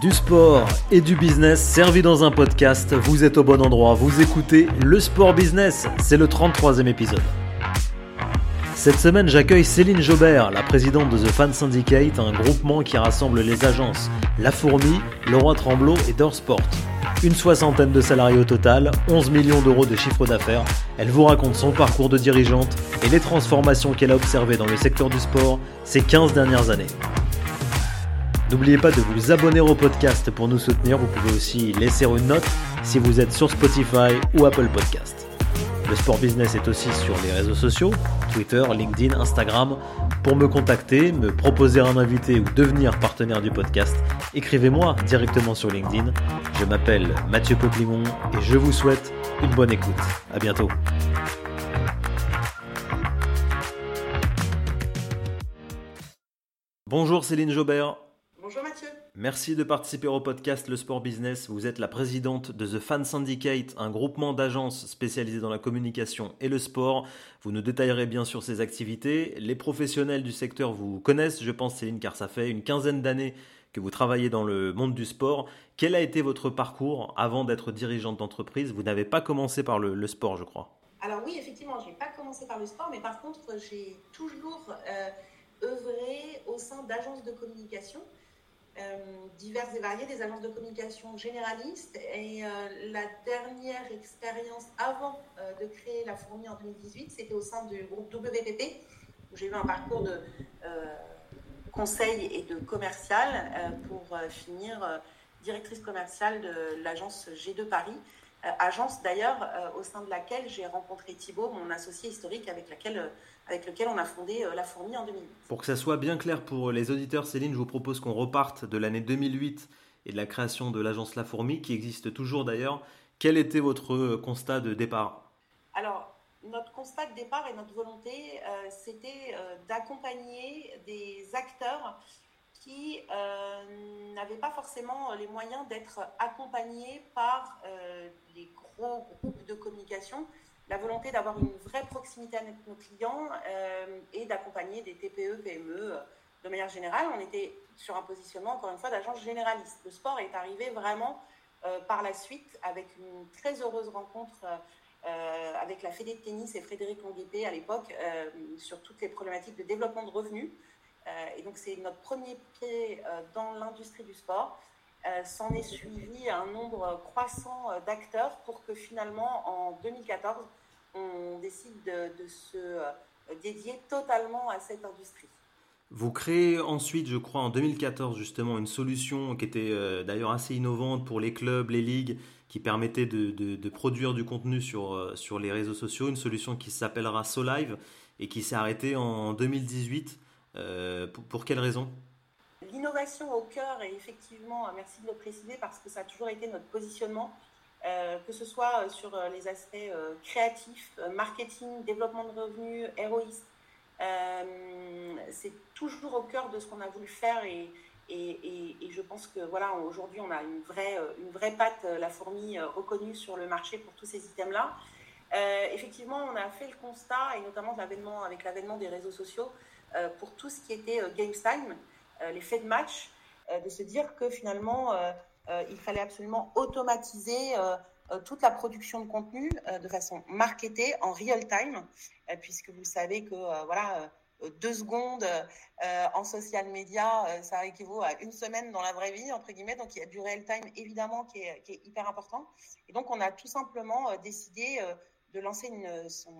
Du sport et du business servi dans un podcast, vous êtes au bon endroit, vous écoutez le sport business, c'est le 33e épisode. Cette semaine, j'accueille Céline Jobert, la présidente de The Fan Syndicate, un groupement qui rassemble les agences La Fourmi, Leroy Tremblot et Dorsport. Une soixantaine de salariés au total, 11 millions d'euros de chiffre d'affaires. Elle vous raconte son parcours de dirigeante et les transformations qu'elle a observées dans le secteur du sport ces 15 dernières années. N'oubliez pas de vous abonner au podcast pour nous soutenir. Vous pouvez aussi laisser une note si vous êtes sur Spotify ou Apple Podcast. Le sport business est aussi sur les réseaux sociaux, Twitter, LinkedIn, Instagram. Pour me contacter, me proposer un invité ou devenir partenaire du podcast, écrivez-moi directement sur LinkedIn. Je m'appelle Mathieu Poplimon et je vous souhaite une bonne écoute. À bientôt. Bonjour Céline Jobert. Bonjour Mathieu. Merci de participer au podcast Le Sport Business. Vous êtes la présidente de The Fan Syndicate, un groupement d'agences spécialisées dans la communication et le sport. Vous nous détaillerez bien sûr ces activités. Les professionnels du secteur vous connaissent, je pense Céline, car ça fait une quinzaine d'années que vous travaillez dans le monde du sport. Quel a été votre parcours avant d'être dirigeante d'entreprise? Vous n'avez pas commencé par le, sport, je crois. Alors oui, effectivement, je n'ai pas commencé par le sport, mais par contre, j'ai toujours euh, œuvré au sein d'agences de communication. Euh, diverses et variées, des agences de communication généralistes. Et euh, la dernière expérience avant euh, de créer la fourmi en 2018, c'était au sein du groupe WPP, où j'ai eu un parcours de conseil et de commercial pour finir directrice commerciale de l'agence G2 Paris. Agence d'ailleurs au sein de laquelle j'ai rencontré Thibault, mon associé historique avec laquelle avec lequel on a fondé euh, La Fourmi en 2008. Pour que ça soit bien clair pour les auditeurs, Céline, je vous propose qu'on reparte de l'année 2008 et de la création de l'agence La Fourmi, qui existe toujours d'ailleurs. Quel était votre euh, constat de départ? Alors, notre constat de départ et notre volonté, euh, c'était d'accompagner des acteurs qui n'avaient pas forcément les moyens d'être accompagnés par les gros groupes de communication la volonté d'avoir une vraie proximité avec nos clients euh, et d'accompagner des TPE, PME euh, de manière générale. On était sur un positionnement, encore une fois, d'agence généraliste. Le sport est arrivé vraiment euh, par la suite avec une très heureuse rencontre avec la Fédé de tennis et Frédéric Longuepé à l'époque sur toutes les problématiques de développement de revenus. Et donc, c'est notre premier pied dans l'industrie du sport. S'en est suivi un nombre croissant d'acteurs pour que finalement, en 2014, on décide de, se euh, dédier totalement à cette industrie. Vous créez ensuite, je crois, en 2014 justement, une solution qui était euh, d'ailleurs assez innovante pour les clubs, les ligues, qui permettait de, produire du contenu sur, euh, sur les réseaux sociaux, une solution qui s'appellera SoLive et qui s'est arrêtée en 2018. Pour, pour quelle raison? L'innovation au cœur, et effectivement, merci de le préciser parce que ça a toujours été notre positionnement, euh, que ce soit euh, sur euh, les aspects créatifs, marketing, développement de revenus, héroïsme. c'est toujours au cœur de ce qu'on a voulu faire et, et, et, je pense que voilà, aujourd'hui, on a une vraie, une vraie patte, la fourmi, reconnue sur le marché pour tous ces items-là. Effectivement, on a fait le constat, et notamment avec l'avènement des réseaux sociaux, pour tout ce qui était Games Time, les faits de match, de se dire que finalement, euh, il fallait absolument automatiser euh, euh, toute la production de contenu de façon marketée en real time, puisque vous savez que voilà deux secondes en social media, ça équivaut à une semaine dans la vraie vie, entre guillemets. Donc, il y a du real time, évidemment, qui est, hyper important. Et donc, on a tout simplement décidé de lancer une,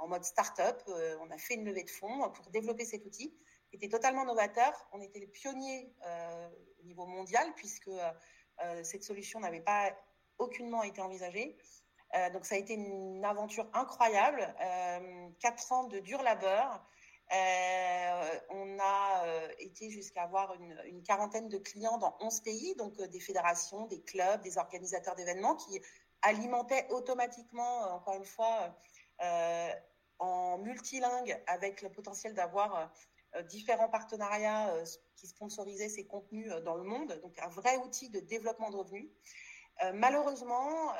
en mode start-up. on a fait une levée de fonds pour développer cet outil qui était totalement novateur. On était les pionniers au niveau mondial, puisque euh, cette solution n'avait pas aucunement été envisagée. Euh, donc ça a été une aventure incroyable, euh, quatre ans de dur labeur. on a été jusqu'à avoir une, quarantaine de clients dans 11 pays, donc des fédérations, des clubs, des organisateurs d'événements qui alimentaient automatiquement, encore une fois, en multilingue avec le potentiel d'avoir euh, différents partenariats euh, qui sponsorisaient ces contenus euh, dans le monde, donc un vrai outil de développement de revenus. malheureusement,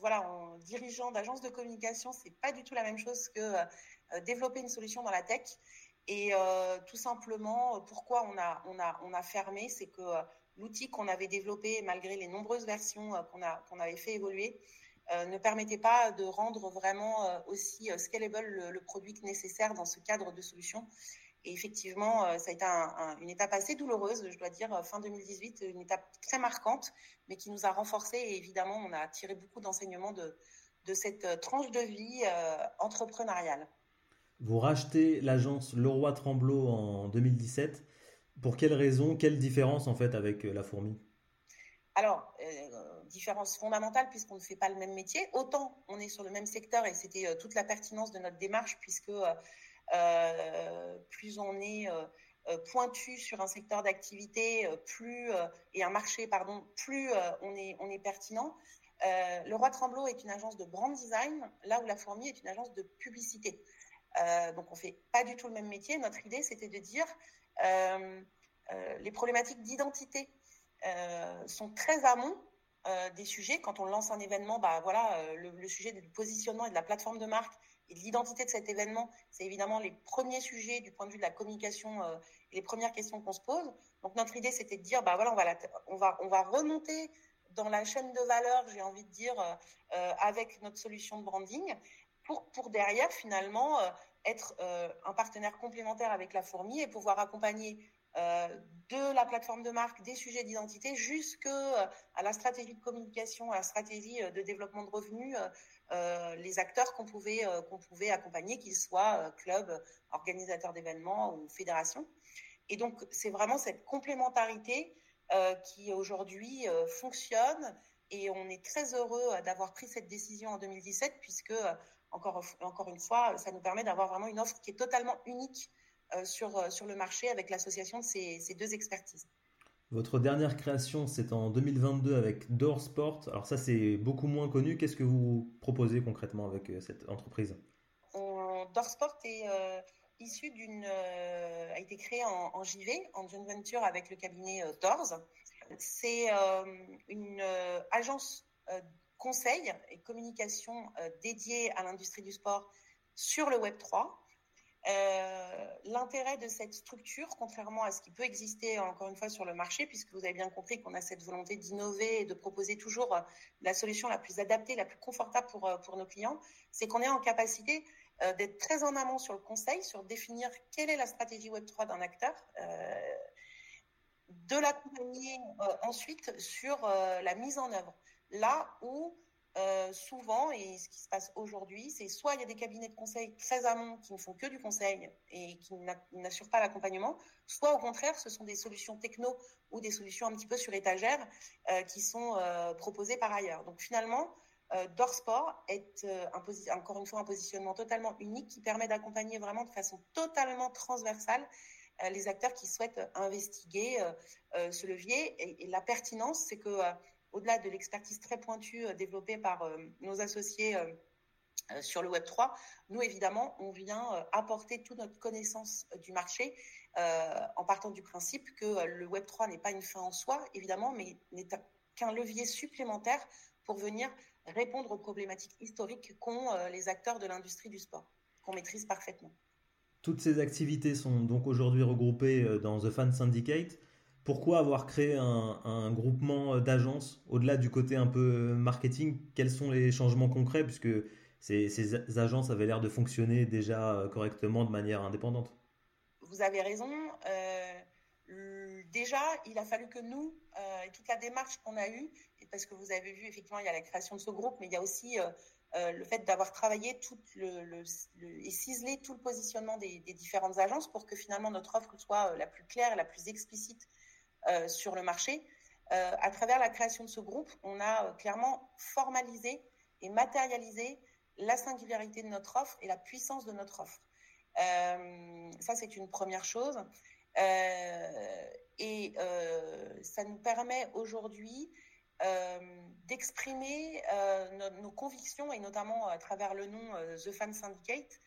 voilà, en dirigeant d'agence de communication, c'est pas du tout la même chose que développer une solution dans la tech. Et tout simplement, pourquoi on a, on a, on a fermé, c'est que l'outil qu'on avait développé, malgré les nombreuses versions qu'on a, qu'on avait fait évoluer, ne permettait pas de rendre vraiment aussi scalable le, le, produit nécessaire dans ce cadre de solution. Et effectivement, euh, ça a été une étape assez douloureuse, je dois dire, euh, fin 2018, une étape très marquante, mais qui nous a renforcés. Et évidemment, on a tiré beaucoup d'enseignements de, cette euh, tranche de vie entrepreneuriale. Vous rachetez l'agence Leroy Tremblot en 2017. Pour quelles raisons Quelle différence en fait avec la fourmi? Alors, différence fondamentale puisqu'on ne fait pas le même métier. Autant on est sur le même secteur et c'était toute la pertinence de notre démarche puisque euh, plus on est euh, euh, pointu sur un secteur d'activité, plus et un marché, pardon, plus on est on est pertinent. le Roi Tremblot est une agence de brand design, là où la Fourmi est une agence de publicité. donc on fait pas du tout le même métier. Notre idée, c'était de dire les problématiques d'identité sont très amont des sujets. Quand on lance un événement, bah voilà, le, sujet du positionnement et de la plateforme de marque et l'identité de cet événement, c'est évidemment les premiers sujets du point de vue de la communication euh, les premières questions qu'on se pose. Donc notre idée, c'était de dire, bah voilà, on va, on va, on va remonter dans la chaîne de valeur, j'ai envie de dire, euh, euh avec notre solution de branding, pour, pour derrière finalement euh, être euh, un partenaire complémentaire avec la fourmi et pouvoir accompagner euh, de la plateforme de marque, des sujets d'identité, jusque euh, à la stratégie de communication, à la stratégie de développement de revenus, les acteurs qu'on pouvait qu'on pouvait accompagner, qu'ils soient clubs, organisateurs d'événements ou fédérations. Et donc c'est vraiment cette complémentarité qui aujourd'hui fonctionne et on est très heureux d'avoir pris cette décision en 2017 puisque encore encore une fois ça nous permet d'avoir vraiment une offre qui est totalement unique euh, sur, euh, sur le marché avec l'association de ces, ces, deux expertises. Votre dernière création, c'est en 2022 avec Door Sport. Alors ça, c'est beaucoup moins connu. Qu'est-ce que vous proposez concrètement avec euh, cette entreprise? Door Sport est issu d'une, a été créé en, en, JV, en joint venture avec le cabinet Doors. C'est une agence conseil et communication dédiée à l'industrie du sport sur le Web 3 euh, l'intérêt de cette structure, contrairement à ce qui peut exister encore une fois sur le marché, puisque vous avez bien compris qu'on a cette volonté d'innover et de proposer toujours euh, la solution la plus adaptée, la plus confortable pour, euh, pour nos clients, c'est qu'on est en capacité d'être très en amont sur le conseil, sur définir quelle est la stratégie Web3 d'un acteur, de l'accompagner ensuite sur la mise en œuvre. Là où euh, souvent, et ce qui se passe aujourd'hui, c'est soit il y a des cabinets de conseil très amont qui ne font que du conseil et qui n'assurent pas l'accompagnement, soit au contraire, ce sont des solutions techno ou des solutions un petit peu sur étagère euh, qui sont euh, proposées par ailleurs. Donc finalement, Dorsport est encore une fois un positionnement totalement unique qui permet d'accompagner vraiment de façon totalement transversale les acteurs qui souhaitent investiguer ce levier. Et la pertinence, c'est que au-delà de l'expertise très pointue euh, développée par euh, nos associés euh, sur le Web 3, nous évidemment, on vient apporter toute notre connaissance du marché en partant du principe que le Web 3 n'est pas une fin en soi, évidemment, mais n'est qu'un levier supplémentaire pour venir répondre aux problématiques historiques qu'ont les acteurs de l'industrie du sport, qu'on maîtrise parfaitement. Toutes ces activités sont donc aujourd'hui regroupées dans The Fan Syndicate pourquoi avoir créé un, groupement d'agences au-delà du côté un peu marketing? Quels sont les changements concrets puisque ces, agences avaient l'air de fonctionner déjà correctement de manière indépendante? Vous avez raison. Euh, déjà, il a fallu que nous, euh, toute la démarche qu'on a eue, parce que vous avez vu, effectivement, il y a la création de ce groupe, mais il y a aussi euh, le fait d'avoir travaillé tout le, et ciselé tout le positionnement des, différentes agences pour que finalement notre offre soit la plus claire la plus explicite euh, sur le marché. Euh, à travers la création de ce groupe, on a euh, clairement formalisé et matérialisé la singularité de notre offre et la puissance de notre offre. ça, c'est une première chose. et ça nous permet aujourd'hui d'exprimer nos, convictions et notamment à travers le nom The Fan Syndicate,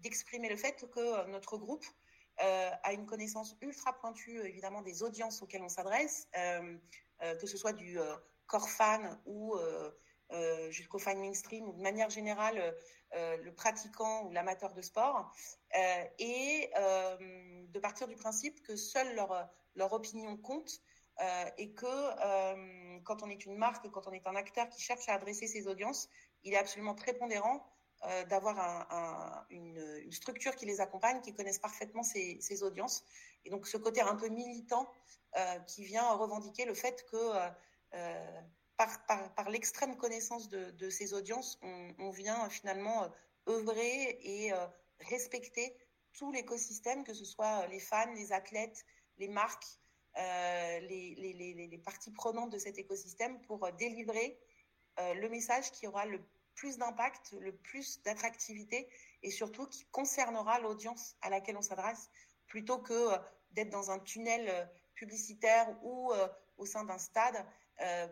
d'exprimer le fait que notre groupe euh, a une connaissance ultra pointue, évidemment, des audiences auxquelles on s'adresse, euh, euh, que ce soit du core fan ou jusqu'au fine mainstream ou de manière générale le pratiquant ou l'amateur de sport, et de partir du principe que seule leur, leur opinion compte et que quand on est une marque, quand on est un acteur qui cherche à adresser ses audiences, il est absolument prépondérant euh, d'avoir un, une, structure qui les accompagne, qui connaissent parfaitement ces, ces audiences. Et donc ce côté un peu militant euh, qui vient revendiquer le fait que euh, par, l'extrême connaissance de, ces audiences, on, vient finalement œuvrer et respecter tout l'écosystème, que ce soit les fans, les athlètes, les marques, les, les, parties prenantes de cet écosystème pour délivrer le message qui aura le plus d'impact, le plus d'attractivité et surtout qui concernera l'audience à laquelle on s'adresse plutôt que euh, d'être dans un tunnel euh, publicitaire ou euh, au sein d'un stade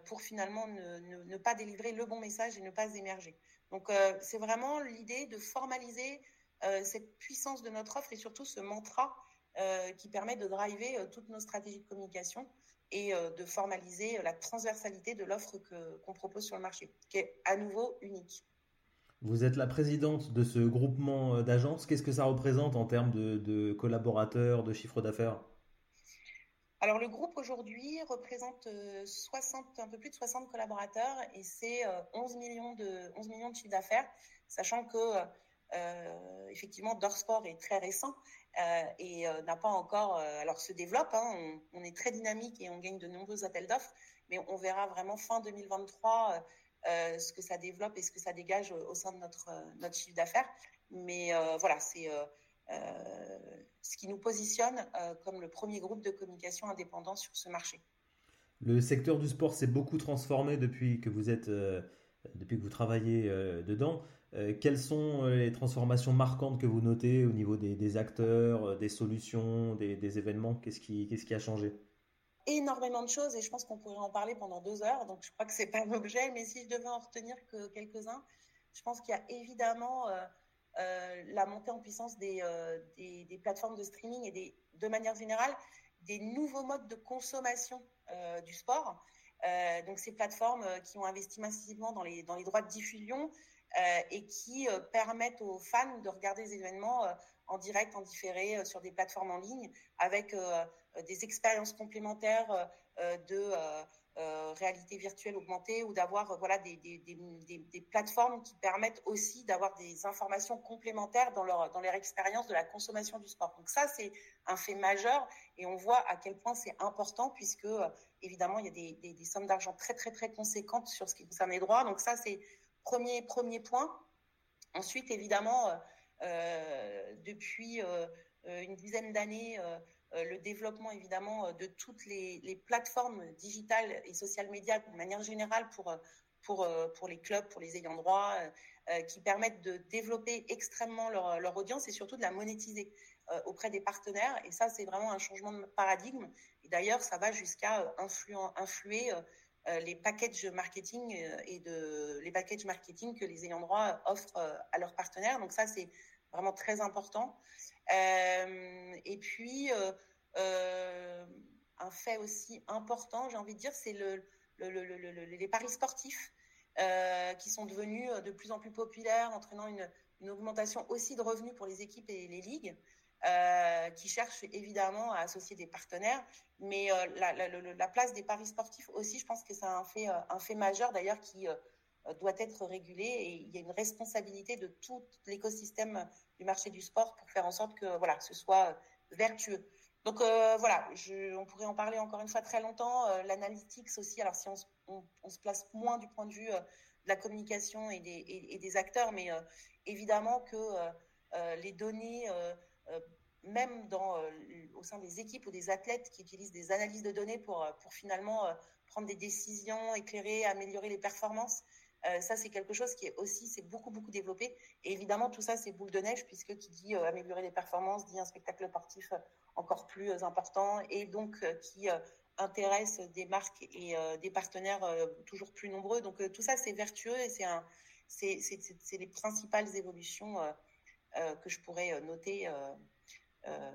pour finalement ne, ne, ne, pas délivrer le bon message et ne pas émerger. Donc c'est vraiment l'idée de formaliser cette puissance de notre offre et surtout ce mantra qui permet de driver toutes nos stratégies de communication et euh, de formaliser la transversalité de l'offre qu'on propose sur le marché, qui est à nouveau unique. Vous êtes la présidente de ce groupement euh, d'agences. Qu'est-ce que ça représente en termes de, de collaborateurs, de chiffre d'affaires? Alors le groupe aujourd'hui représente 60, euh, un peu plus de 60 collaborateurs et c'est 11 millions de 11 millions de chiffre d'affaires, sachant que euh, effectivement, Dorsport est très récent euh, et euh, n'a pas encore, euh, alors se développe. Hein, on, est très dynamique et on gagne de nombreux appels d'offres, mais on verra vraiment fin 2023 euh, ce que ça développe et ce que ça dégage au, sein de notre notre chiffre d'affaires. Mais voilà, c'est ce qui nous positionne comme le premier groupe de communication indépendant sur ce marché. Le secteur du sport s'est beaucoup transformé depuis que vous êtes depuis que vous travaillez euh, dedans. Euh, quelles sont euh, les transformations marquantes que vous notez au niveau des, acteurs, des solutions, des, événements? Qu'est-ce qui, a changé? Énormément de choses et je pense qu'on pourrait en parler pendant deux heures. Donc je crois que c'est pas l'objet, mais si je devais en retenir que quelques-uns, je pense qu'il y a évidemment euh, euh, la montée en puissance des, euh, plateformes de streaming et de manière générale des nouveaux modes de consommation du sport. Euh, donc ces plateformes euh, qui ont investi massivement dans les, droits de diffusion euh, et qui euh, permettent aux fans de regarder les événements euh, en direct, en différé sur des plateformes en ligne avec des expériences complémentaires de réalité virtuelle augmentée ou d'avoir voilà des, des, des, des, plateformes qui permettent aussi d'avoir des informations complémentaires dans leur dans leur expérience de la consommation du sport. Donc ça c'est un fait majeur et on voit à quel point c'est important puisque évidemment il y a des sommes d'argent très très très conséquentes sur ce qui concerne les droits. Donc ça c'est Premier, premier point. Ensuite, évidemment, euh, euh depuis euh, une dizaine d'années, le développement évidemment de toutes les, plateformes digitales et social médias de manière générale pour pour pour les clubs, pour les ayants droit, qui permettent de développer extrêmement leur, leur audience et surtout de la monétiser auprès des partenaires. Et ça, c'est vraiment un changement de paradigme. D'ailleurs, ça va jusqu'à influer, influer les packages marketing euh, et de les packages marketing que les ayants droit offrent euh, à leurs partenaires. Donc ça, c'est vraiment très important. et puis un fait aussi important, j'ai envie de dire, c'est le, le, le, le, les paris sportifs euh, qui sont devenus de plus en plus populaires, entraînant une, augmentation aussi de revenus pour les équipes et les ligues euh, qui cherchent évidemment à associer des partenaires. Mais euh, la, la, la, place des paris sportifs aussi, je pense que c'est un fait, euh, un fait majeur d'ailleurs qui doit être régulé et il y a une responsabilité de tout l'écosystème du marché du sport pour faire en sorte que voilà, ce soit vertueux. Donc voilà, on pourrait en parler encore une fois très longtemps. Euh, L'analytics aussi, alors si on, se place moins du point de vue de la communication et des, acteurs, mais évidemment que les données même dans, euh, au sein des équipes ou des athlètes qui utilisent des analyses de données pour, euh, pour finalement prendre des décisions, éclairer, améliorer les performances. Euh, ça, c'est quelque chose qui est aussi, c'est beaucoup, beaucoup développé. Et évidemment, tout ça, c'est boule de neige, puisque qui dit euh, améliorer les performances, dit un spectacle sportif encore plus euh, important, et donc qui intéresse des marques et des partenaires toujours plus nombreux. Donc tout ça, c'est vertueux et c'est c'est, les principales évolutions euh, que je pourrais noter euh,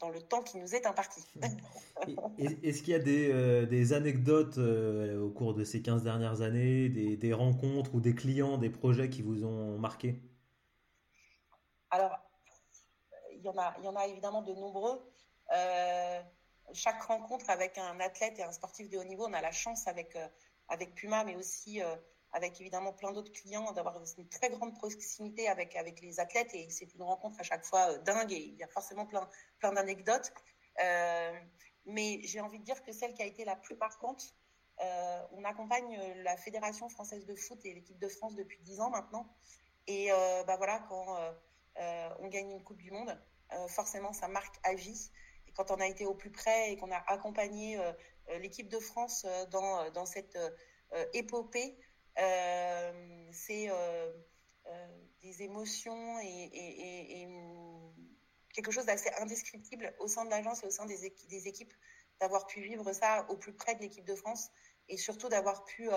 dans le temps qui nous est imparti. Est-ce qu'il y a des, euh, des anecdotes euh, au cours de ces 15 dernières années, des, des, rencontres ou des clients, des projets qui vous ont marqué? Alors, il y, en a, il y en a évidemment de nombreux. Euh, chaque rencontre avec un athlète et un sportif de haut niveau, on a la chance avec, avec Puma, mais aussi avec évidemment plein d'autres clients, d'avoir une très grande proximité avec, avec les athlètes et c'est une rencontre à chaque fois euh, dingue et il y a forcément plein, plein d'anecdotes. Euh, mais j'ai envie de dire que celle qui a été la plus marquante, euh, on accompagne la Fédération française de foot et l'équipe de France depuis 10 ans maintenant. Et bah voilà, quand on gagne une Coupe du Monde, forcément ça marque à vie. Et quand on a été au plus près et qu'on a accompagné l'équipe de France dans, dans cette épopée, euh, c'est euh, euh, des émotions et, quelque chose d'assez indescriptible au sein de l'agence et au sein des, des équipes, d'avoir pu vivre ça au plus près de l'équipe de France et surtout d'avoir pu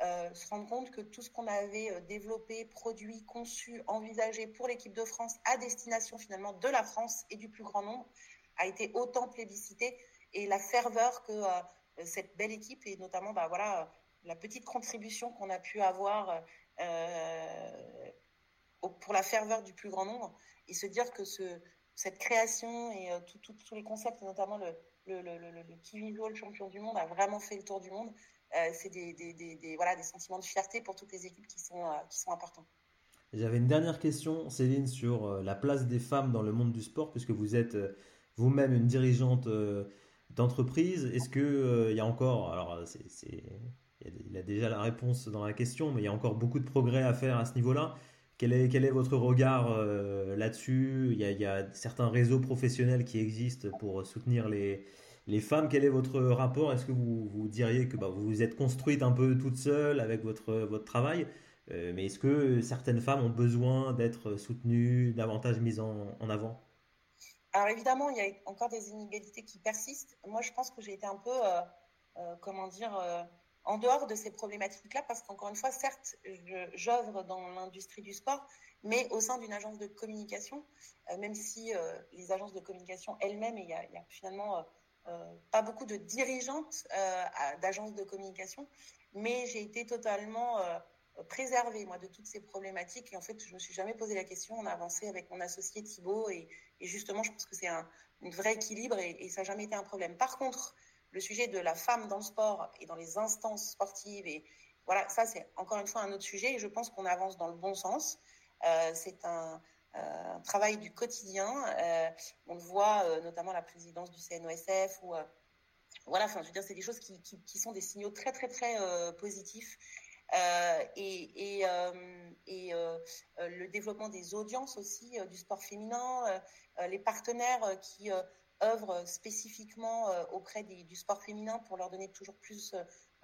se rendre compte que tout ce qu'on avait développé, produit, conçu, envisagé pour l'équipe de France à destination finalement de la France et du plus grand nombre a été autant plébiscité. Et la ferveur que cette belle équipe et notamment bah voilà la petite contribution qu'on a pu avoir euh, pour la ferveur du plus grand nombre et se dire que ce, cette création et euh, tous les concepts, notamment le, le, le, le, champion du monde, a vraiment fait le tour du monde. Euh, c'est des, voilà, des sentiments de fierté pour toutes les équipes qui sont, qui sont importants. J'avais une dernière question, Céline, sur la place des femmes dans le monde du sport, puisque vous êtes vous-même une dirigeante d'entreprise. Est-ce qu'il il y a encore, alors c'est il a déjà la réponse dans la question, mais il y a encore beaucoup de progrès à faire à ce niveau-là. Quel est, votre regard euh, là-dessus? Il, y a certains réseaux professionnels qui existent pour soutenir les, femmes. Quel est votre rapport? Est-ce que vous, vous diriez que bah, vous vous êtes construite un peu toute seule avec votre, travail? Euh, Mais est-ce que certaines femmes ont besoin d'être soutenues, davantage mises en, en avant? Alors évidemment, il y a encore des inégalités qui persistent. Moi, je pense que j'ai été un peu, euh, comment dire en dehors de ces problématiques-là, parce qu'encore une fois, certes, j'œuvre dans l'industrie du sport, mais au sein d'une agence de communication, euh, même si euh, les agences de communication elles-mêmes, il y a, finalement euh, pas beaucoup de dirigeantes d'agences de communication, mais j'ai été totalement préservée, moi, de toutes ces problématiques. Et en fait, je me suis jamais posé la question. On a avancé avec mon associé Thibault, et, justement, je pense que c'est un, vrai équilibre, et, et ça n'a jamais été un problème. Par contre, le sujet de la femme dans le sport et dans les instances sportives et voilà, ça c'est encore une fois un autre sujet et je pense qu'on avance dans le bon sens. Euh, c'est un, euh, travail du quotidien. Euh, on le voit notamment la présidence du CNOSF ou voilà, enfin je veux dire c'est des choses qui, qui, qui, sont des signaux très très très positifs. et, et, et le développement des audiences aussi du sport féminin, les partenaires qui œuvrent spécifiquement euh, auprès du sport féminin pour leur donner toujours plus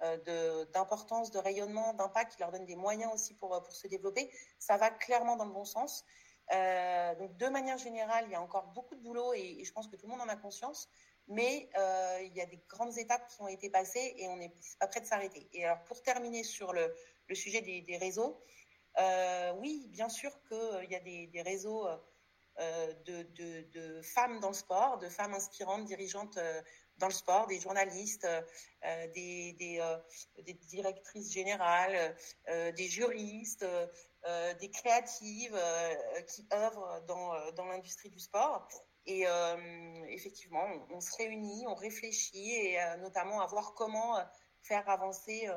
euh, d'importance, de, rayonnement, d'impact, qui leur donne des moyens aussi pour, euh, se développer. Ça va clairement dans le bon sens. Euh, donc de manière générale, il y a encore beaucoup de boulot et, je pense que tout le monde en a conscience. Mais euh, il y a des grandes étapes qui ont été passées et on n'est pas prêt de s'arrêter. Et alors pour terminer sur le, sujet des, réseaux, euh, oui, bien sûr qu'il y a des, réseaux euh, de, de, femmes dans le sport, de femmes inspirantes, dirigeantes euh, dans le sport, des journalistes, euh, des, directrices générales, des juristes, des créatives qui œuvrent dans, l'industrie du sport. Et effectivement, on, se réunit, on réfléchit et notamment à voir comment faire avancer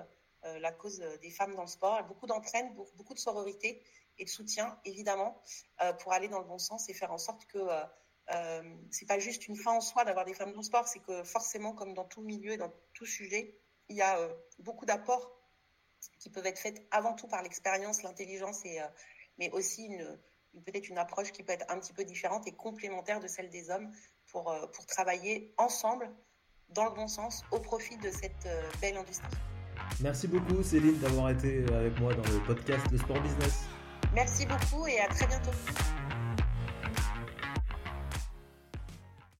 la cause des femmes dans le sport. Beaucoup d'entraînes, beaucoup de sororité et de soutien, évidemment, euh, pour aller dans le bon sens et faire en sorte que euh, euh, c'est pas juste une fin en soi d'avoir des femmes dans le sport, c'est que forcément, comme dans tout milieu et dans tout sujet, il y a euh, beaucoup d'apports qui peuvent être faits avant tout par l'expérience, l'intelligence, et mais aussi une peut-être une approche qui peut être un petit peu différente et complémentaire de celle des hommes pour, pour travailler ensemble dans le bon sens au profit de cette belle industrie. Merci beaucoup Céline d'avoir été avec moi dans le podcast Le Sport Business. Merci beaucoup et à très bientôt.